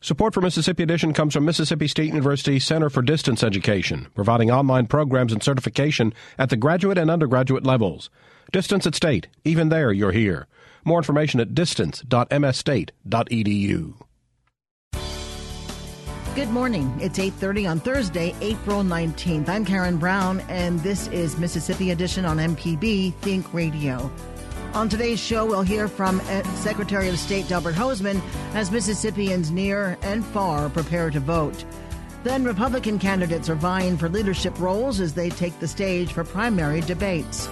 Support for Mississippi Edition comes from Mississippi State University Center for Distance Education, providing online programs and certification at the graduate and undergraduate levels. Distance at State, even there you're here. More information at distance.msstate.edu. Good morning. It's 8:30 on Thursday, April 19th. I'm Karen Brown and this is Mississippi Edition on MPB Think Radio. On today's show, we'll hear from uh, Secretary of State Delbert Hosemann as Mississippians near and far prepare to vote. Then, Republican candidates are vying for leadership roles as they take the stage for primary debates.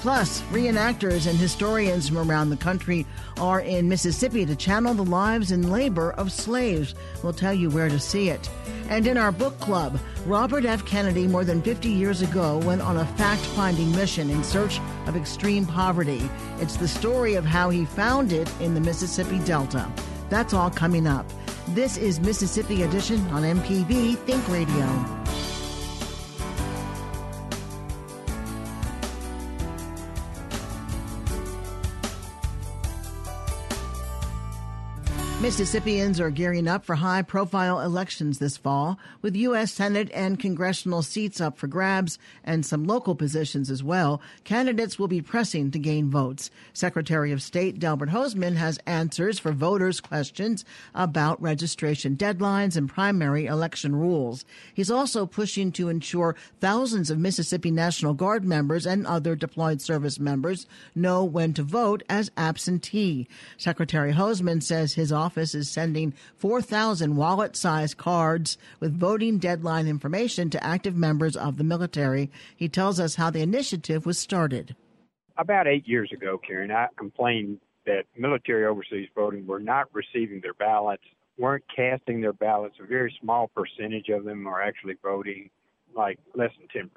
Plus, reenactors and historians from around the country are in Mississippi to channel the lives and labor of slaves. We'll tell you where to see it. And in our book club, Robert F. Kennedy, more than 50 years ago, went on a fact finding mission in search of extreme poverty. It's the story of how he found it in the Mississippi Delta. That's all coming up. This is Mississippi Edition on MPB Think Radio. Mississippians are gearing up for high profile elections this fall, with U.S. Senate and congressional seats up for grabs and some local positions as well. Candidates will be pressing to gain votes. Secretary of State Delbert Hosemann has answers for voters' questions about registration deadlines and primary election rules. He's also pushing to ensure thousands of Mississippi National Guard members and other deployed service members know when to vote as absentee. Secretary Hosemann says his office office is sending 4,000 wallet sized cards with voting deadline information to active members of the military. He tells us how the initiative was started. About eight years ago, Karen, I complained that military overseas voting were not receiving their ballots, weren't casting their ballots. A very small percentage of them are actually voting, like less than 10%.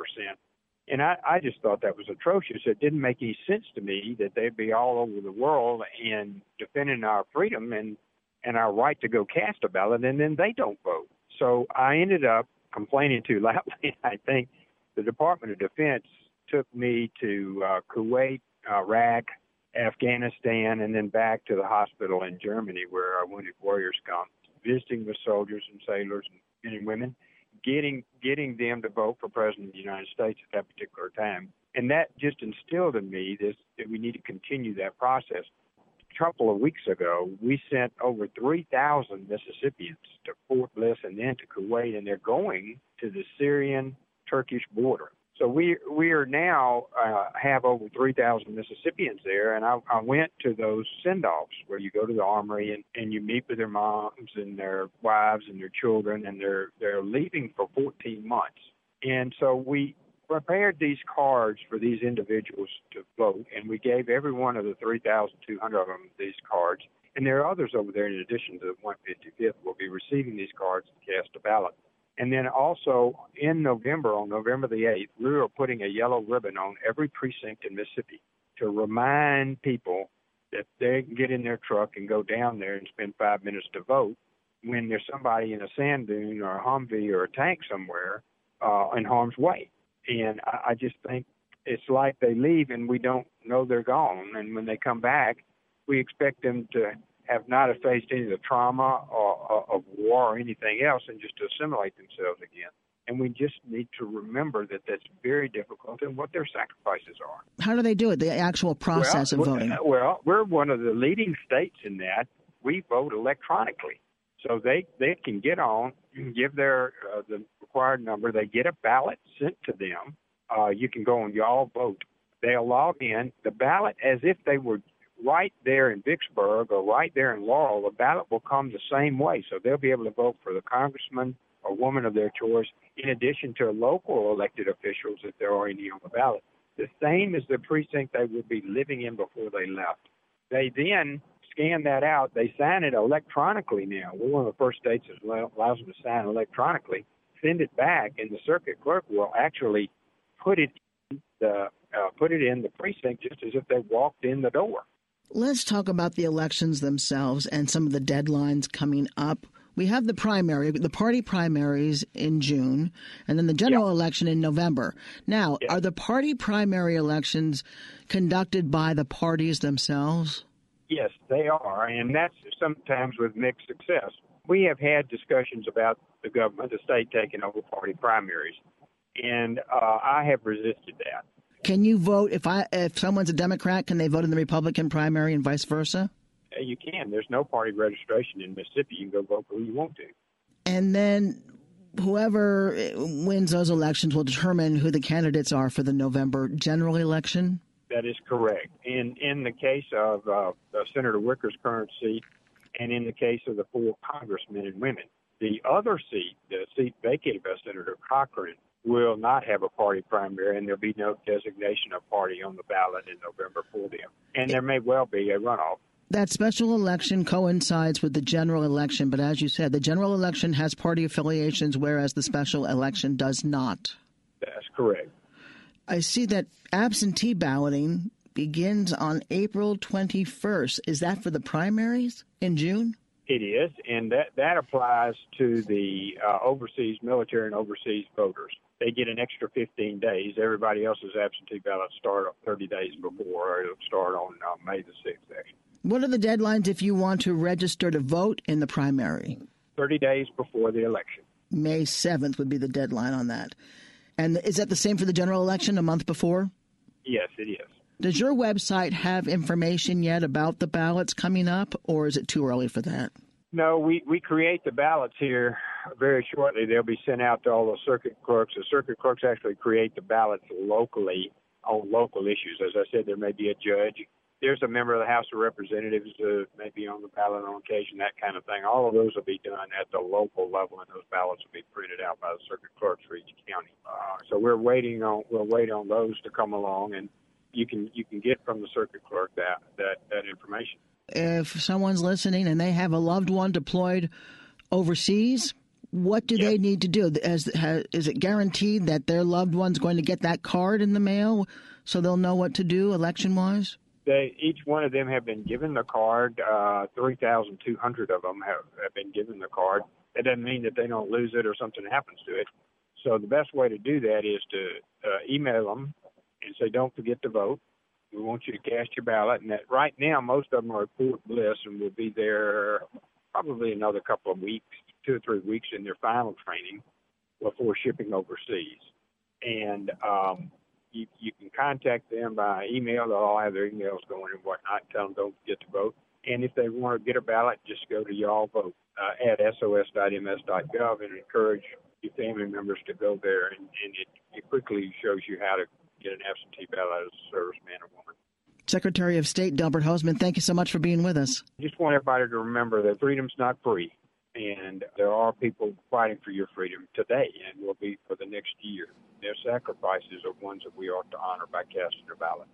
And I, I just thought that was atrocious. It didn't make any sense to me that they'd be all over the world and defending our freedom and and our right to go cast a ballot, and then they don't vote. So I ended up complaining too loudly. I think the Department of Defense took me to uh, Kuwait, Iraq, Afghanistan, and then back to the hospital in Germany where our wounded warriors come, visiting with soldiers and sailors and men and women, getting getting them to vote for President of the United States at that particular time. And that just instilled in me this that we need to continue that process couple of weeks ago, we sent over 3,000 Mississippians to Fort Bliss and then to Kuwait, and they're going to the Syrian Turkish border. So we we are now uh, have over 3,000 Mississippians there, and I, I went to those send-offs where you go to the armory and, and you meet with their moms and their wives and their children, and they're they're leaving for 14 months. And so we prepared these cards for these individuals to vote, and we gave every one of the 3,200 of them these cards. And there are others over there in addition to the 155th will be receiving these cards to cast a ballot. And then also in November, on November the 8th, we are putting a yellow ribbon on every precinct in Mississippi to remind people that they can get in their truck and go down there and spend five minutes to vote when there's somebody in a sand dune or a Humvee or a tank somewhere uh, in harm's way. And I, I just think it's like they leave and we don't know they're gone. And when they come back, we expect them to have not faced any of the trauma or, or, of war or anything else and just to assimilate themselves again. And we just need to remember that that's very difficult and what their sacrifices are. How do they do it, the actual process well, of voting? Well, we're one of the leading states in that. we vote electronically. So they they can get on, give their uh, the required number. They get a ballot sent to them. Uh, you can go and y'all vote. They'll log in the ballot as if they were right there in Vicksburg or right there in Laurel. The ballot will come the same way, so they'll be able to vote for the congressman or woman of their choice, in addition to local elected officials if there are any on the ballot. The same as the precinct they would be living in before they left. They then scan that out. They sign it electronically now. We're one of the first states that allows them to sign electronically. Send it back, and the circuit clerk will actually put it in the uh, put it in the precinct just as if they walked in the door. Let's talk about the elections themselves and some of the deadlines coming up. We have the primary, the party primaries in June, and then the general election in November. Now, are the party primary elections conducted by the parties themselves? Yes, they are, and that's sometimes with mixed success. We have had discussions about the government, the state taking over party primaries, and uh, I have resisted that. Can you vote if I if someone's a Democrat? Can they vote in the Republican primary and vice versa? Uh, you can. There's no party registration in Mississippi. You can go vote for who you want to. And then whoever wins those elections will determine who the candidates are for the November general election. That is correct. In in the case of uh, Senator Wicker's current seat, and in the case of the four congressmen and women, the other seat, the seat vacated by Senator Cochran, will not have a party primary, and there'll be no designation of party on the ballot in November for them. And there may well be a runoff. That special election coincides with the general election, but as you said, the general election has party affiliations, whereas the special election does not. That's correct. I see that absentee balloting begins on April 21st. Is that for the primaries in June? It is, and that, that applies to the uh, overseas military and overseas voters. They get an extra 15 days. Everybody else's absentee ballots start 30 days before, or it'll start on uh, May the 6th, actually. What are the deadlines if you want to register to vote in the primary? 30 days before the election. May 7th would be the deadline on that. And is that the same for the general election a month before? Yes, it is. Does your website have information yet about the ballots coming up, or is it too early for that? No, we, we create the ballots here very shortly. They'll be sent out to all the circuit clerks. The circuit clerks actually create the ballots locally on local issues. As I said, there may be a judge there's a member of the House of Representatives uh, maybe on the ballot on occasion, that kind of thing. All of those will be done at the local level, and those ballots will be printed out by the circuit clerks for each county. Uh, so we're waiting on we'll wait on those to come along, and you can you can get from the circuit clerk that that that information. If someone's listening and they have a loved one deployed overseas, what do yep. they need to do? As, has, is it guaranteed that their loved one's going to get that card in the mail so they'll know what to do election wise? They each one of them have been given the card. Uh, Three thousand two hundred of them have, have been given the card. That doesn't mean that they don't lose it or something happens to it. So the best way to do that is to uh, email them and say, "Don't forget to vote. We want you to cast your ballot." And that right now, most of them are at Fort Bliss and will be there probably another couple of weeks, two or three weeks in their final training before shipping overseas. And um, you, you can contact them by email. They'll all have their emails going and whatnot. Tell them don't forget to vote. And if they want to get a ballot, just go to y'all vote uh, at sos.ms.gov and encourage your family members to go there. And, and it, it quickly shows you how to get an absentee ballot as a serviceman or woman. Secretary of State Delbert Hosemann, thank you so much for being with us. I just want everybody to remember that freedom's not free, and there are people fighting for your freedom today and will be for the next year. Their sacrifices are ones that we ought to honor by casting a ballot.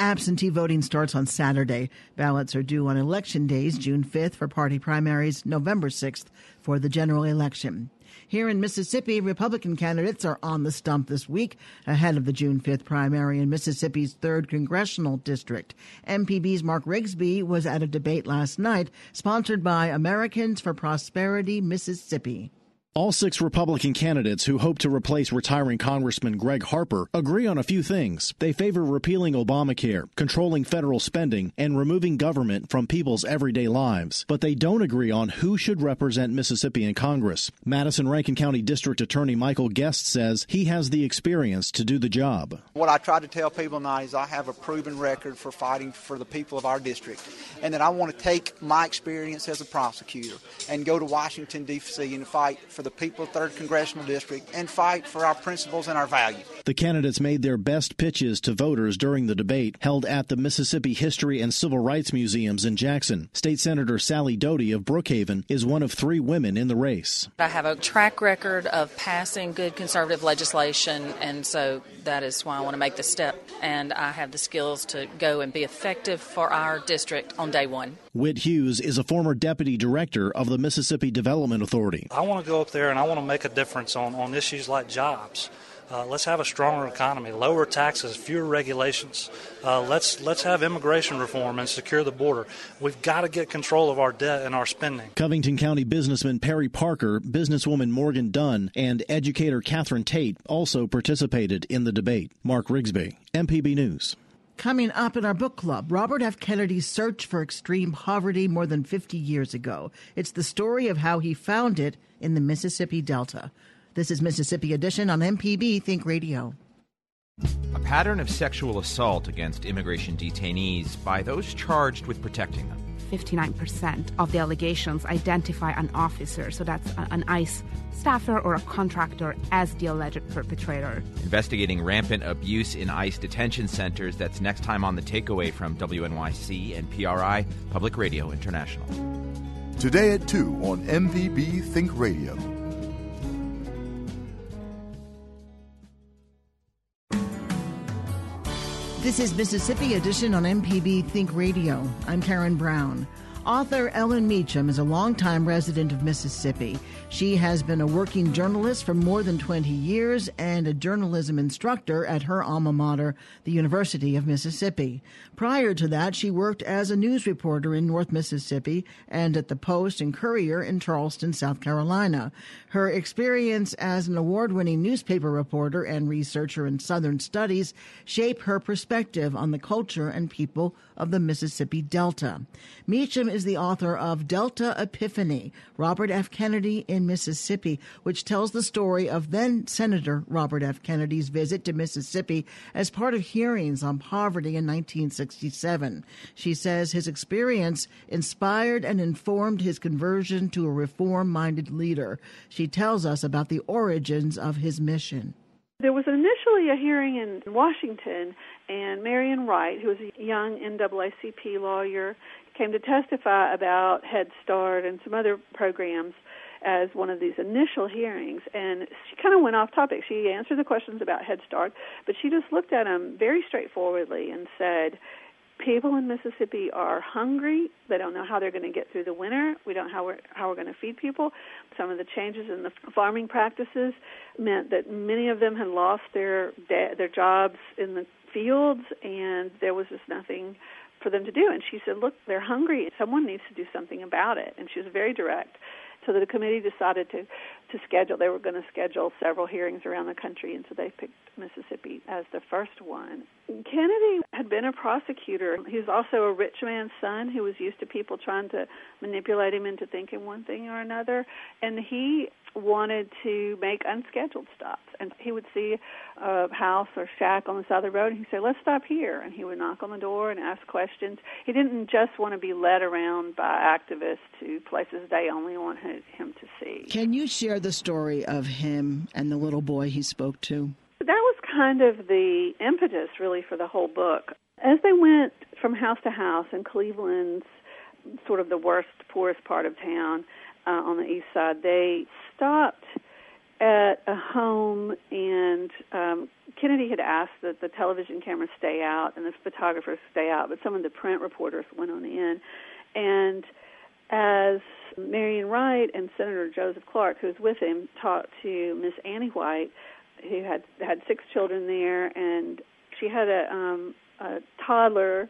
Absentee voting starts on Saturday. Ballots are due on election days, June 5th for party primaries, November 6th for the general election. Here in Mississippi, Republican candidates are on the stump this week ahead of the June 5th primary in Mississippi's 3rd congressional district. MPB's Mark Rigsby was at a debate last night sponsored by Americans for Prosperity Mississippi. All six Republican candidates who hope to replace retiring Congressman Greg Harper agree on a few things. They favor repealing Obamacare, controlling federal spending, and removing government from people's everyday lives. But they don't agree on who should represent Mississippi in Congress. Madison Rankin County District Attorney Michael Guest says he has the experience to do the job. What I try to tell people now is I have a proven record for fighting for the people of our district, and that I want to take my experience as a prosecutor and go to Washington, D.C. and fight for the people of 3rd Congressional District and fight for our principles and our values. The candidates made their best pitches to voters during the debate held at the Mississippi History and Civil Rights Museums in Jackson. State Senator Sally Doty of Brookhaven is one of three women in the race. I have a track record of passing good conservative legislation, and so that is why I want to make the step. And I have the skills to go and be effective for our district on day one. Whit Hughes is a former deputy director of the Mississippi Development Authority. I want to go up there and I want to make a difference on, on issues like jobs. Uh, let's have a stronger economy, lower taxes, fewer regulations. Uh, let's let's have immigration reform and secure the border. We've got to get control of our debt and our spending. Covington County businessman Perry Parker, businesswoman Morgan Dunn, and educator Catherine Tate also participated in the debate. Mark Rigsby, MPB News. Coming up in our book club, Robert F. Kennedy's search for extreme poverty more than 50 years ago. It's the story of how he found it in the Mississippi Delta. This is Mississippi Edition on MPB Think Radio. A pattern of sexual assault against immigration detainees by those charged with protecting them. 59% of the allegations identify an officer, so that's an ICE staffer or a contractor, as the alleged perpetrator. Investigating rampant abuse in ICE detention centers. That's next time on the takeaway from WNYC and PRI, Public Radio International. Today at 2 on MPB Think Radio. This is Mississippi Edition on MPB Think Radio. I'm Karen Brown. Author Ellen Meacham is a longtime resident of Mississippi. She has been a working journalist for more than 20 years and a journalism instructor at her alma mater, the University of Mississippi. Prior to that, she worked as a news reporter in North Mississippi and at the Post and Courier in Charleston, South Carolina. Her experience as an award winning newspaper reporter and researcher in Southern studies shape her perspective on the culture and people of the Mississippi Delta. Meacham is the author of Delta Epiphany, Robert F. Kennedy in Mississippi, which tells the story of then Senator Robert F. Kennedy's visit to Mississippi as part of hearings on poverty in 1967. She says his experience inspired and informed his conversion to a reform minded leader. She tells us about the origins of his mission. There was initially a hearing in Washington, and Marian Wright, who was a young NAACP lawyer, came to testify about Head Start and some other programs as one of these initial hearings. And she kind of went off topic. She answered the questions about Head Start, but she just looked at them very straightforwardly and said, people in Mississippi are hungry. They don't know how they're going to get through the winter. We don't know how we're how we're going to feed people. Some of the changes in the farming practices meant that many of them had lost their their jobs in the fields, and there was just nothing for them to do. And she said, "Look, they're hungry. Someone needs to do something about it." And she was very direct. So the committee decided to to schedule. They were going to schedule several hearings around the country, and so they picked Mississippi as the first one. Kennedy had been a prosecutor. He was also a rich man's son who was used to people trying to manipulate him into thinking one thing or another, and he wanted to make unscheduled stops. And he would see a house or shack on the side of the road, and he'd say, "Let's stop here." And he would knock on the door and ask questions. He didn't just want to be led around by activists to places they only wanted him to see. Can you share the story of him and the little boy he spoke to? That was kind of the impetus, really, for the whole book. As they went from house to house in Cleveland's sort of the worst, poorest part of town uh, on the east side, they stopped at a home, and um, Kennedy had asked that the television cameras stay out and the photographers stay out, but some of the print reporters went on in. And as Marian Wright and Senator Joseph Clark, who was with him, talked to Miss Annie White, who had had six children there, and she had a, um, a toddler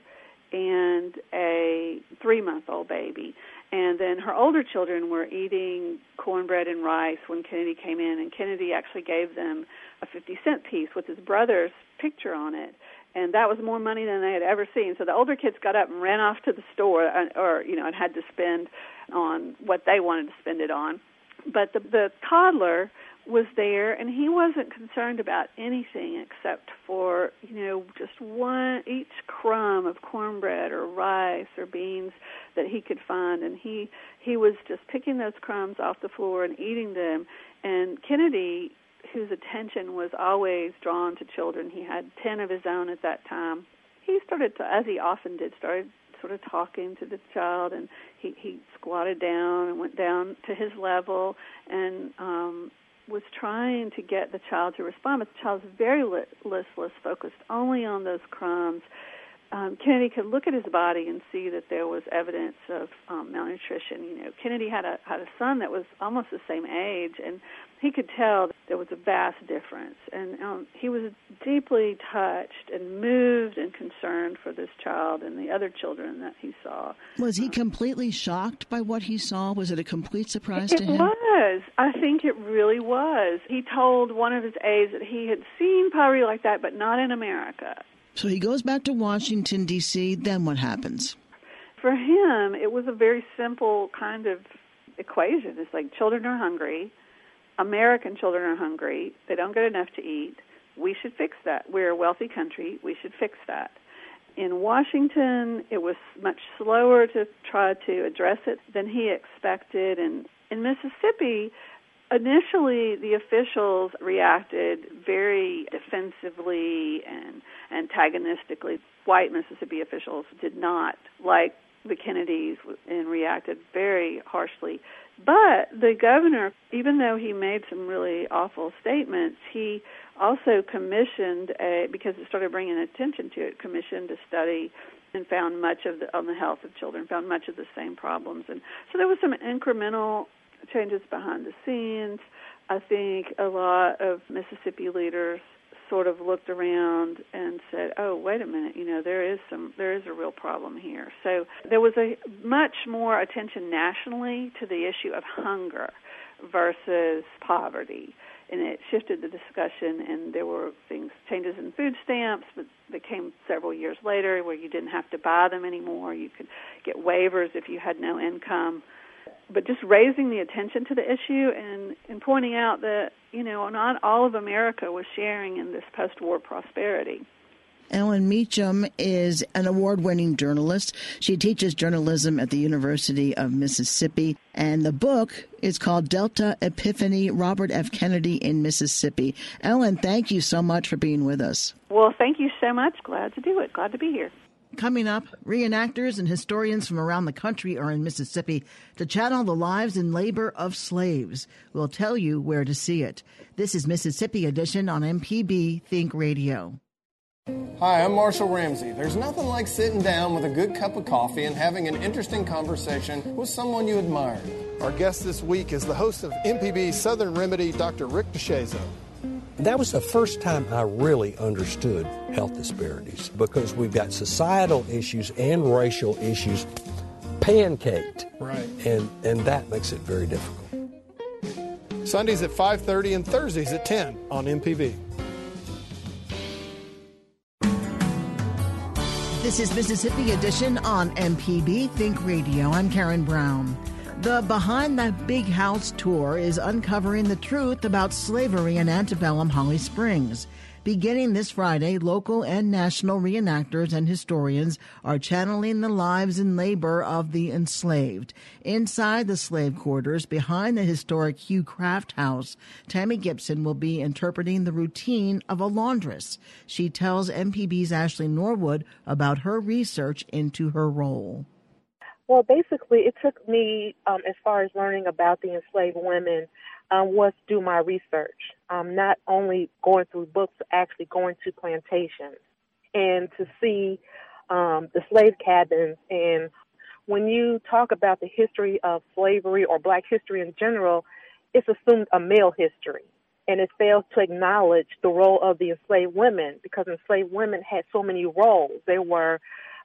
and a three month old baby. And then her older children were eating cornbread and rice when Kennedy came in, and Kennedy actually gave them a 50 cent piece with his brother's picture on it. And that was more money than they had ever seen. So the older kids got up and ran off to the store, uh, or you know, and had to spend on what they wanted to spend it on. But the the toddler was there and he wasn't concerned about anything except for you know just one each crumb of cornbread or rice or beans that he could find and he he was just picking those crumbs off the floor and eating them and Kennedy whose attention was always drawn to children. He had 10 of his own at that time. He started to as he often did started sort of talking to the child and he he squatted down and went down to his level and um was trying to get the child to respond, but the child was very listless, focused only on those crumbs. Um, Kennedy could look at his body and see that there was evidence of um, malnutrition. You know, Kennedy had a had a son that was almost the same age, and he could tell there was a vast difference. And um, he was deeply touched and moved and concerned for this child and the other children that he saw. Was he um, completely shocked by what he saw? Was it a complete surprise it to him? It was. I think it really was. He told one of his aides that he had seen poverty like that, but not in America. So he goes back to Washington, D.C. Then what happens? For him, it was a very simple kind of equation. It's like children are hungry American children are hungry. They don't get enough to eat. We should fix that. We're a wealthy country. We should fix that. In Washington, it was much slower to try to address it than he expected. And in Mississippi, initially the officials reacted very defensively and antagonistically. White Mississippi officials did not like the Kennedys and reacted very harshly. But the governor, even though he made some really awful statements, he also commissioned a because it started bringing attention to it, commissioned a study and found much of the on the health of children, found much of the same problems, and so there was some incremental changes behind the scenes. I think a lot of Mississippi leaders sort of looked around and said, "Oh, wait a minute, you know, there is some there is a real problem here." So there was a much more attention nationally to the issue of hunger versus poverty. And it shifted the discussion, and there were things changes in food stamps, but that came several years later, where you didn't have to buy them anymore. You could get waivers if you had no income but just raising the attention to the issue and, and pointing out that, you know, not all of America was sharing in this post war prosperity. Ellen Meacham is an award winning journalist. She teaches journalism at the University of Mississippi. And the book is called Delta Epiphany Robert F. Kennedy in Mississippi. Ellen, thank you so much for being with us. Well, thank you so much. Glad to do it. Glad to be here. Coming up, reenactors and historians from around the country are in Mississippi to channel the lives and labor of slaves. We'll tell you where to see it. This is Mississippi Edition on MPB Think Radio. Hi, I'm Marshall Ramsey. There's nothing like sitting down with a good cup of coffee and having an interesting conversation with someone you admire. Our guest this week is the host of MPB Southern Remedy, Dr. Rick DeShazo. That was the first time I really understood health disparities because we've got societal issues and racial issues pancaked. Right. And and that makes it very difficult. Sundays at 5:30 and Thursdays at 10 on MPB. This is Mississippi Edition on MPB Think Radio. I'm Karen Brown. The Behind the Big House tour is uncovering the truth about slavery in antebellum Holly Springs. Beginning this Friday, local and national reenactors and historians are channeling the lives and labor of the enslaved. Inside the slave quarters, behind the historic Hugh Craft House, Tammy Gibson will be interpreting the routine of a laundress. She tells MPB's Ashley Norwood about her research into her role. Well, basically, it took me, um, as far as learning about the enslaved women, um, was do my research. Um, not only going through books, but actually going to plantations and to see um, the slave cabins. And when you talk about the history of slavery or black history in general, it's assumed a male history. And it fails to acknowledge the role of the enslaved women because enslaved women had so many roles. They were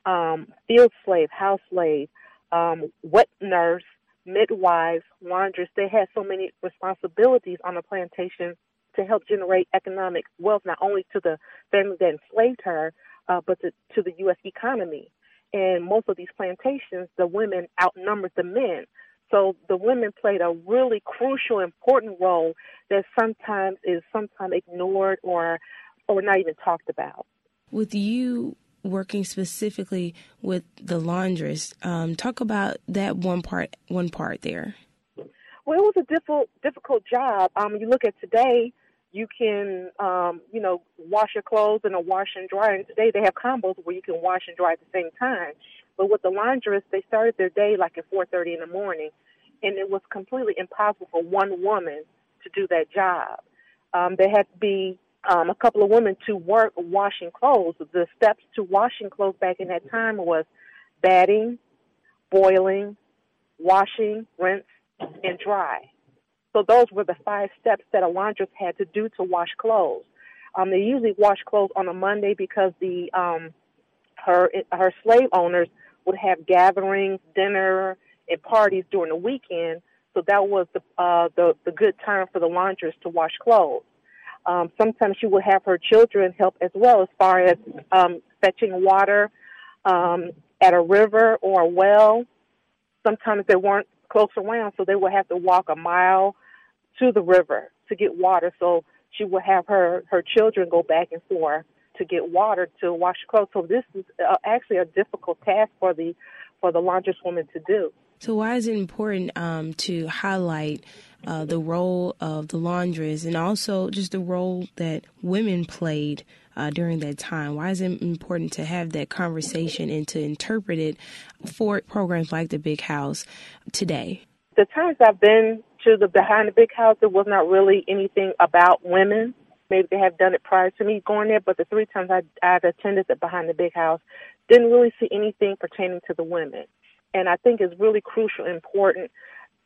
um, field slave, house slave, um, wet nurse, midwives, laundress. They had so many responsibilities on the plantation to help generate economic wealth, not only to the family that enslaved her, uh, but to, to the U.S. economy. And most of these plantations, the women outnumbered the men. So the women played a really crucial, important role that sometimes is sometimes ignored or or not even talked about. With you working specifically with the laundress, um, talk about that one part. One part there. Well, it was a difficult difficult job. Um, you look at today, you can um, you know wash your clothes in a wash and dry. And today they have combos where you can wash and dry at the same time. But with the laundress, they started their day like at 4:30 in the morning, and it was completely impossible for one woman to do that job. Um, there had to be um, a couple of women to work washing clothes. The steps to washing clothes back in that time was batting, boiling, washing, rinse, and dry. So those were the five steps that a laundress had to do to wash clothes. Um, they usually wash clothes on a Monday because the um, her her slave owners would have gatherings, dinner, and parties during the weekend. So that was the uh, the the good time for the laundress to wash clothes. Um, sometimes she would have her children help as well, as far as um, fetching water um, at a river or a well. Sometimes they weren't close around, so they would have to walk a mile to the river to get water. So she would have her her children go back and forth to get water to wash clothes. So this is uh, actually a difficult task for the for the laundress woman to do. So why is it important um, to highlight uh, the role of the laundress and also just the role that women played uh, during that time? Why is it important to have that conversation and to interpret it for programs like the Big House today? The times I've been to the Behind the Big House, it was not really anything about women. Maybe they have done it prior to me going there, but the three times I, I've attended the Behind the Big House, didn't really see anything pertaining to the women. And I think it's really crucial and important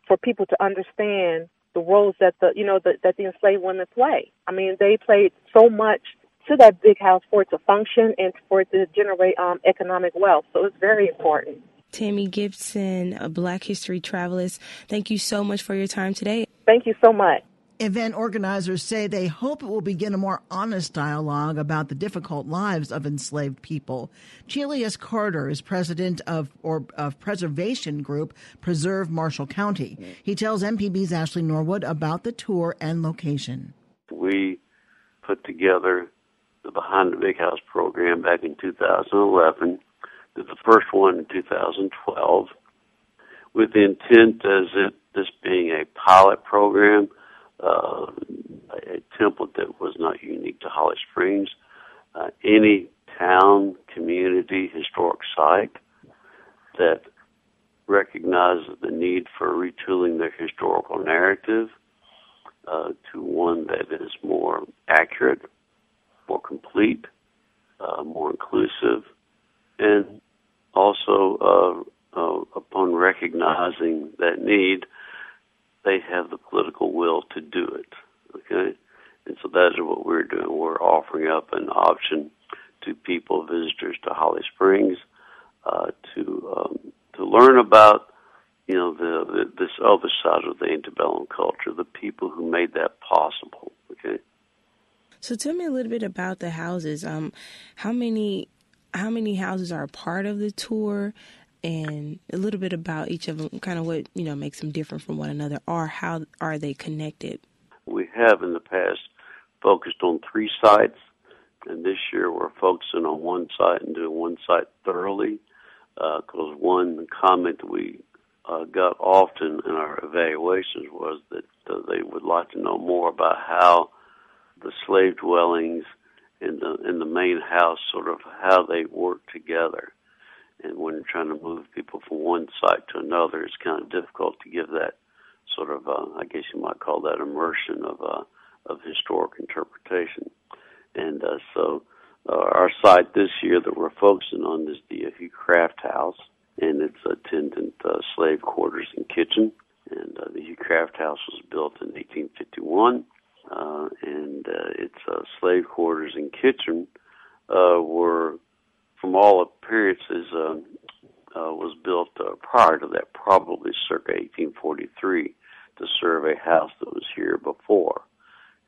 for people to understand the roles that the you know the, that the enslaved women play. I mean, they played so much to that big house for it to function and for it to generate um, economic wealth. So it's very important. Tammy Gibson, a Black History Travelist, thank you so much for your time today. Thank you so much. Event organizers say they hope it will begin a more honest dialogue about the difficult lives of enslaved people. Chelius Carter is president of or of preservation group Preserve Marshall County. He tells MPB's Ashley Norwood about the tour and location. We put together the Behind the Big House program back in 2011 the first one in 2012 with the intent as it this being a pilot program, uh, a template that was not unique to Holly Springs. Uh, any town, community, historic site that recognizes the need for retooling their historical narrative uh, to one that is more accurate, more complete, uh, more inclusive, and also, uh, uh, upon recognizing that need, they have the political will to do it. Okay, and so that is what we're doing. We're offering up an option to people, visitors to Holly Springs, uh, to um, to learn about you know the, the this other side of the antebellum culture, the people who made that possible. Okay. So tell me a little bit about the houses. Um, how many how many houses are part of the tour and a little bit about each of them, kind of what you know makes them different from one another, or how are they connected? We have in the past focused on three sites, and this year we're focusing on one site and doing one site thoroughly. Because uh, one comment we uh, got often in our evaluations was that uh, they would like to know more about how the slave dwellings in the in the main house, sort of how they work together. And when you're trying to move people from one site to another, it's kind of difficult to give that sort of, uh, I guess you might call that immersion of uh, of historic interpretation. And uh, so, uh, our site this year that we're focusing on is the Hugh Craft House, and it's attendant uh, slave quarters and kitchen. And uh, the Hugh Craft House was built in 1851 uh, and uh, its uh, slave quarters and kitchen uh, were, from all um, uh, was built uh, prior to that, probably circa 1843, to serve a house that was here before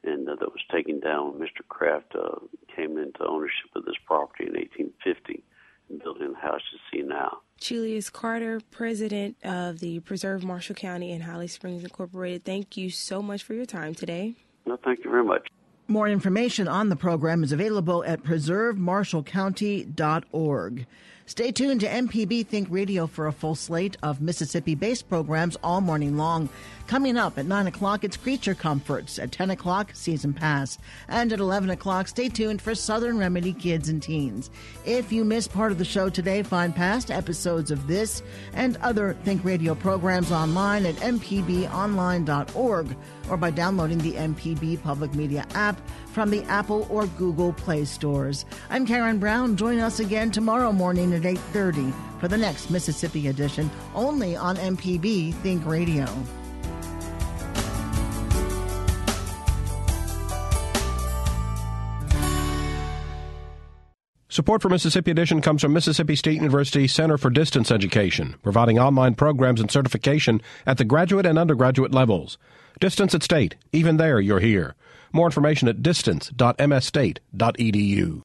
and uh, that was taken down when Mr. Craft uh, came into ownership of this property in 1850 and built in the house you see now. Chelius Carter, president of the Preserve Marshall County and Holly Springs Incorporated, thank you so much for your time today. No, thank you very much. More information on the program is available at preservemarshallcounty.org. Stay tuned to MPB Think Radio for a full slate of Mississippi based programs all morning long. Coming up at 9 o'clock, it's Creature Comforts. At 10 o'clock, Season Pass. And at 11 o'clock, stay tuned for Southern Remedy Kids and Teens. If you missed part of the show today, find past episodes of this and other Think Radio programs online at mpbonline.org or by downloading the MPB Public Media app from the Apple or Google Play stores. I'm Karen Brown. Join us again tomorrow morning at 8:30 for the next Mississippi edition only on MPB Think Radio. Support for Mississippi Edition comes from Mississippi State University Center for Distance Education, providing online programs and certification at the graduate and undergraduate levels. Distance at State, even there you're here. More information at distance.msstate.edu.